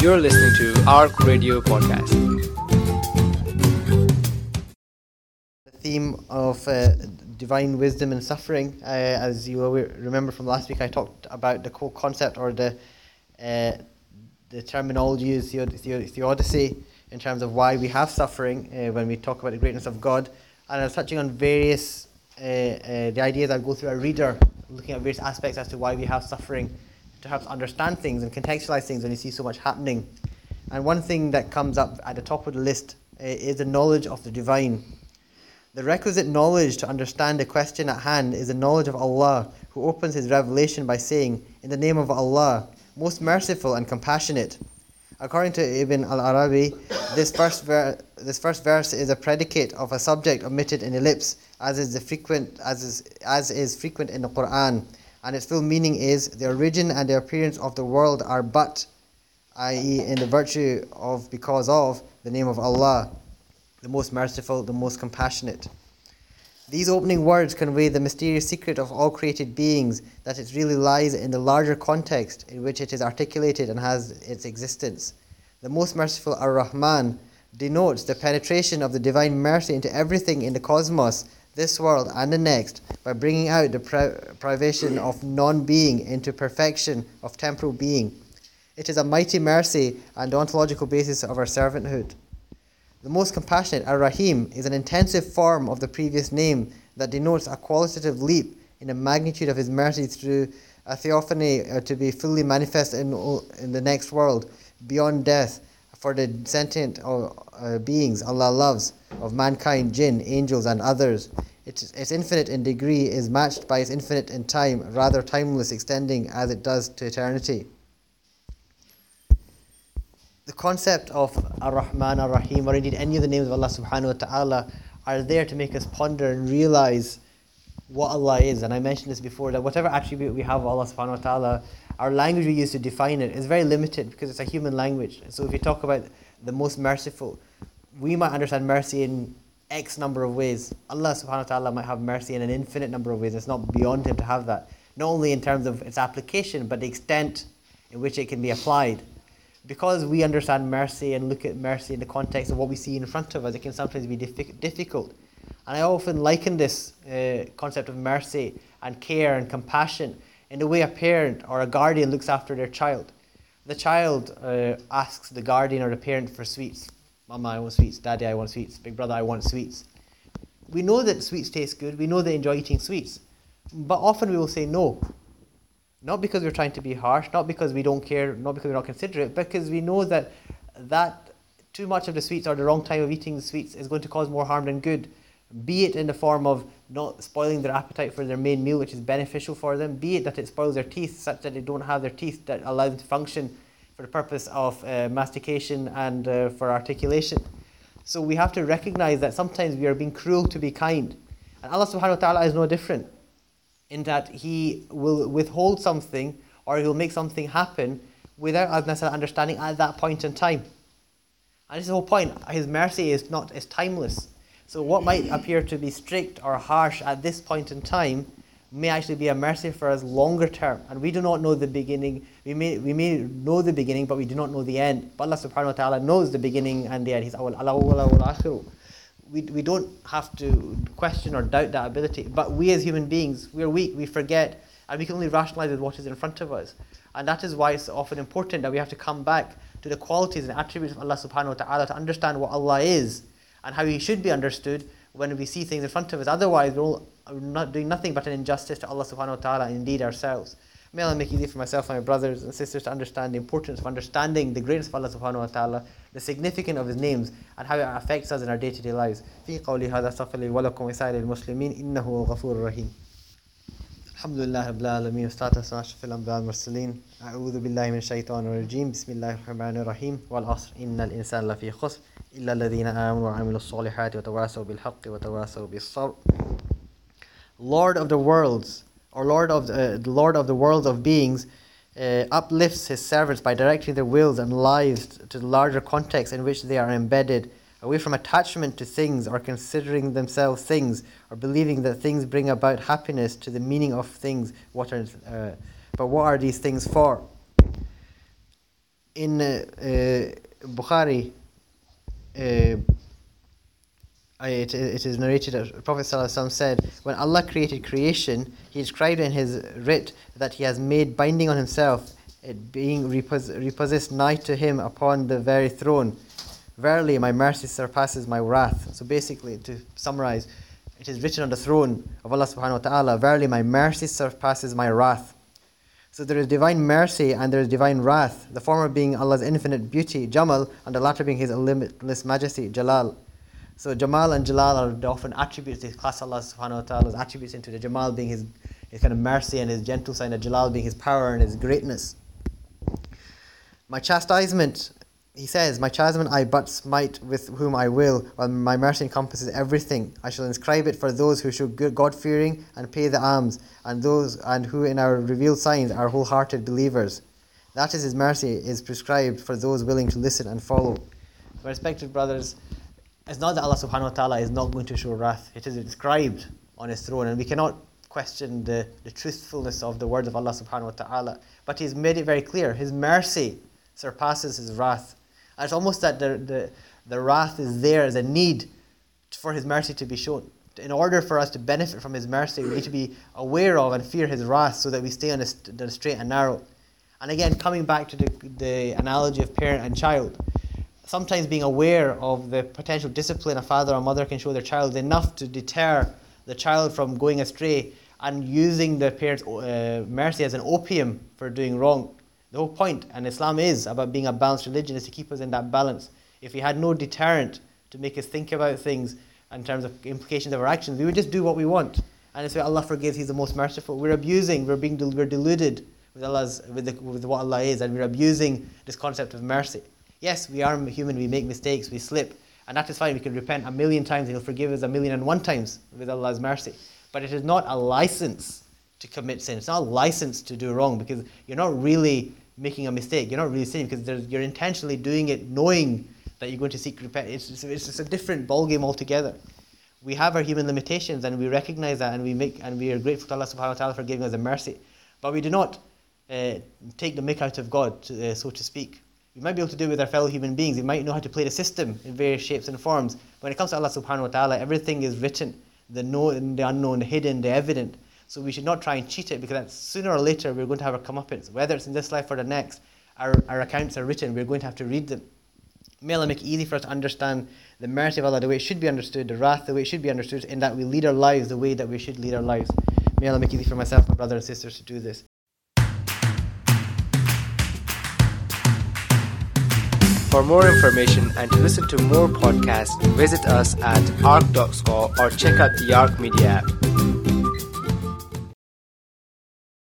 You're listening to ARC Radio Podcast. The theme of uh, divine wisdom and suffering. Uh, as you remember from last week, I talked about the core concept or the uh, the terminology is theodicy in terms of why we have suffering uh, when we talk about the greatness of God. And I was touching on various uh, uh, the ideas I go through a reader, looking at various aspects as to why we have suffering to help understand things and contextualize things when you see so much happening. And one thing that comes up at the top of the list uh, is the knowledge of the divine. The requisite knowledge to understand the question at hand is the knowledge of Allah, who opens His revelation by saying, In the name of Allah, most merciful and compassionate. According to Ibn al Arabi, this first, ver- this first verse is a predicate of a subject omitted in ellipse, as is, the frequent, as, is, as is frequent in the Quran and its full meaning is the origin and the appearance of the world are but, i.e., in the virtue of, because of, the name of Allah, the most merciful, the most compassionate. These opening words convey the mysterious secret of all created beings, that it really lies in the larger context in which it is articulated and has its existence. The most merciful Ar Rahman denotes the penetration of the divine mercy into everything in the cosmos this world and the next by bringing out the pri- privation of non being into perfection of temporal being. It is a mighty mercy and ontological basis of our servanthood. The most compassionate, Ar Rahim, is an intensive form of the previous name that denotes a qualitative leap in the magnitude of his mercy through a theophany uh, to be fully manifest in, in the next world, beyond death, for the sentient uh, beings Allah loves, of mankind, jinn, angels, and others. Its, its infinite in degree is matched by its infinite in time, rather timeless, extending as it does to eternity. The concept of Ar-Rahman, Ar-Rahim, or indeed any of the names of Allah subhanahu wa ta'ala are there to make us ponder and realize what Allah is. And I mentioned this before, that whatever attribute we have of Allah subhanahu wa ta'ala, our language we use to define it is very limited because it's a human language. So if you talk about the most merciful, we might understand mercy in X number of ways. Allah subhanahu wa ta'ala might have mercy in an infinite number of ways. It's not beyond Him to have that. Not only in terms of its application, but the extent in which it can be applied. Because we understand mercy and look at mercy in the context of what we see in front of us, it can sometimes be difficult. And I often liken this uh, concept of mercy and care and compassion in the way a parent or a guardian looks after their child. The child uh, asks the guardian or the parent for sweets. Mama, I want sweets. Daddy, I want sweets. Big brother, I want sweets. We know that sweets taste good. We know they enjoy eating sweets. But often we will say no. Not because we're trying to be harsh, not because we don't care, not because we're not considerate, because we know that that too much of the sweets or the wrong time of eating the sweets is going to cause more harm than good. Be it in the form of not spoiling their appetite for their main meal, which is beneficial for them, be it that it spoils their teeth such that they don't have their teeth that allow them to function for the purpose of uh, mastication and uh, for articulation. So we have to recognize that sometimes we are being cruel to be kind. And Allah subhanahu wa ta'ala is no different in that He will withhold something or He will make something happen without us necessarily understanding at that point in time. And this is the whole point. His mercy is not is timeless. So what might appear to be strict or harsh at this point in time may actually be a mercy for us longer term. And we do not know the beginning. We may, we may know the beginning, but we do not know the end. But Allah subhanahu wa ta'ala knows the beginning and the end. He's awal akhiru. We, we don't have to question or doubt that ability. But we as human beings, we're weak, we forget, and we can only rationalize with what is in front of us. And that is why it's often important that we have to come back to the qualities and attributes of Allah subhanahu wa ta'ala to understand what Allah is and how He should be understood when we see things in front of us. Otherwise, we're all not doing nothing but an injustice to Allah subhanahu wa ta'ala and indeed ourselves. May Allah make it easy for myself and my brothers and sisters to understand the importance of understanding the greatness of Allah subhanahu wa ta'ala, the significance of His names, and how it affects us in our day to day lives. في قولي هذا استغفر لي ولكم وسائر المسلمين إنه هو الغفور الرحيم. الحمد لله رب العالمين والصلاة والسلام على أشرف الأنبياء والمرسلين أعوذ بالله من الشيطان الرجيم بسم الله الرحمن الرحيم والعصر إن الإنسان لفي خسر إلا الذين آمنوا وعملوا الصالحات وتواصوا بالحق وتواصوا بالصبر Lord of the worlds, or Lord of the, uh, Lord of the worlds of beings, uh, uplifts his servants by directing their wills and lives to the larger context in which they are embedded, away from attachment to things or considering themselves things or believing that things bring about happiness to the meaning of things. What are, uh, but what are these things for? In uh, uh, Bukhari, uh, it, it is narrated that Prophet ﷺ said, When Allah created creation, He described in His writ that He has made binding on Himself, it being repossessed nigh to Him upon the very throne Verily, my mercy surpasses my wrath. So basically, to summarize, it is written on the throne of Allah subhanahu wa ta'ala, Verily, my mercy surpasses my wrath. So there is divine mercy and there is divine wrath, the former being Allah's infinite beauty, Jamal, and the latter being His limitless majesty, Jalal. So Jamal and Jalal are often attributes, they class Allah subhanahu wa ta'ala's attributes into the Jamal being his, his kind of mercy and his gentle side, and Jalal being his power and his greatness. My chastisement, he says, My chastisement I but smite with whom I will, while my mercy encompasses everything. I shall inscribe it for those who show God fearing and pay the alms, and those and who in our revealed signs are wholehearted believers. That is his mercy is prescribed for those willing to listen and follow. My respected brothers, it's not that Allah subhanahu wa ta'ala is not going to show wrath. It is inscribed on his throne and we cannot question the, the truthfulness of the words of Allah subhanahu wa ta'ala. But he's made it very clear. His mercy surpasses his wrath. It's almost that the, the, the wrath is there as a need for his mercy to be shown. In order for us to benefit from his mercy, we need to be aware of and fear his wrath so that we stay on the straight and narrow. And again, coming back to the, the analogy of parent and child, sometimes being aware of the potential discipline a father or mother can show their child enough to deter the child from going astray and using the parent's uh, mercy as an opium for doing wrong. The whole point, and Islam is about being a balanced religion, is to keep us in that balance. If we had no deterrent to make us think about things in terms of implications of our actions, we would just do what we want. And it's why Allah forgives, He's the most merciful. We're abusing, we're being we're deluded with, Allah's, with, the, with what Allah is, and we're abusing this concept of mercy. Yes, we are human, we make mistakes, we slip, and that is fine. We can repent a million times, and He'll forgive us a million and one times with Allah's mercy. But it is not a license to commit sin. It's not a license to do wrong because you're not really making a mistake. You're not really sinning because you're intentionally doing it knowing that you're going to seek repentance. It's, it's, a different ballgame altogether. We have our human limitations and we recognize that and we make and we are grateful to Allah subhanahu wa ta'ala for giving us the mercy. But we do not uh, take the mick out of God, to, uh, so to speak. We might be able to do it with our fellow human beings. We might know how to play the system in various shapes and forms. But when it comes to Allah subhanahu wa ta'ala, everything is written. The known, the unknown, the hidden, the evident. So we should not try and cheat it because sooner or later we're going to have our comeuppance. Whether it's in this life or the next, our, our accounts are written. We're going to have to read them. May Allah make it easy for us to understand the mercy of Allah the way it should be understood, the wrath the way it should be understood, in that we lead our lives the way that we should lead our lives. May Allah make it easy for myself, my brothers and sisters to do this. For more information and to listen to more podcasts, visit us at arc.score or check out the Arc Media app.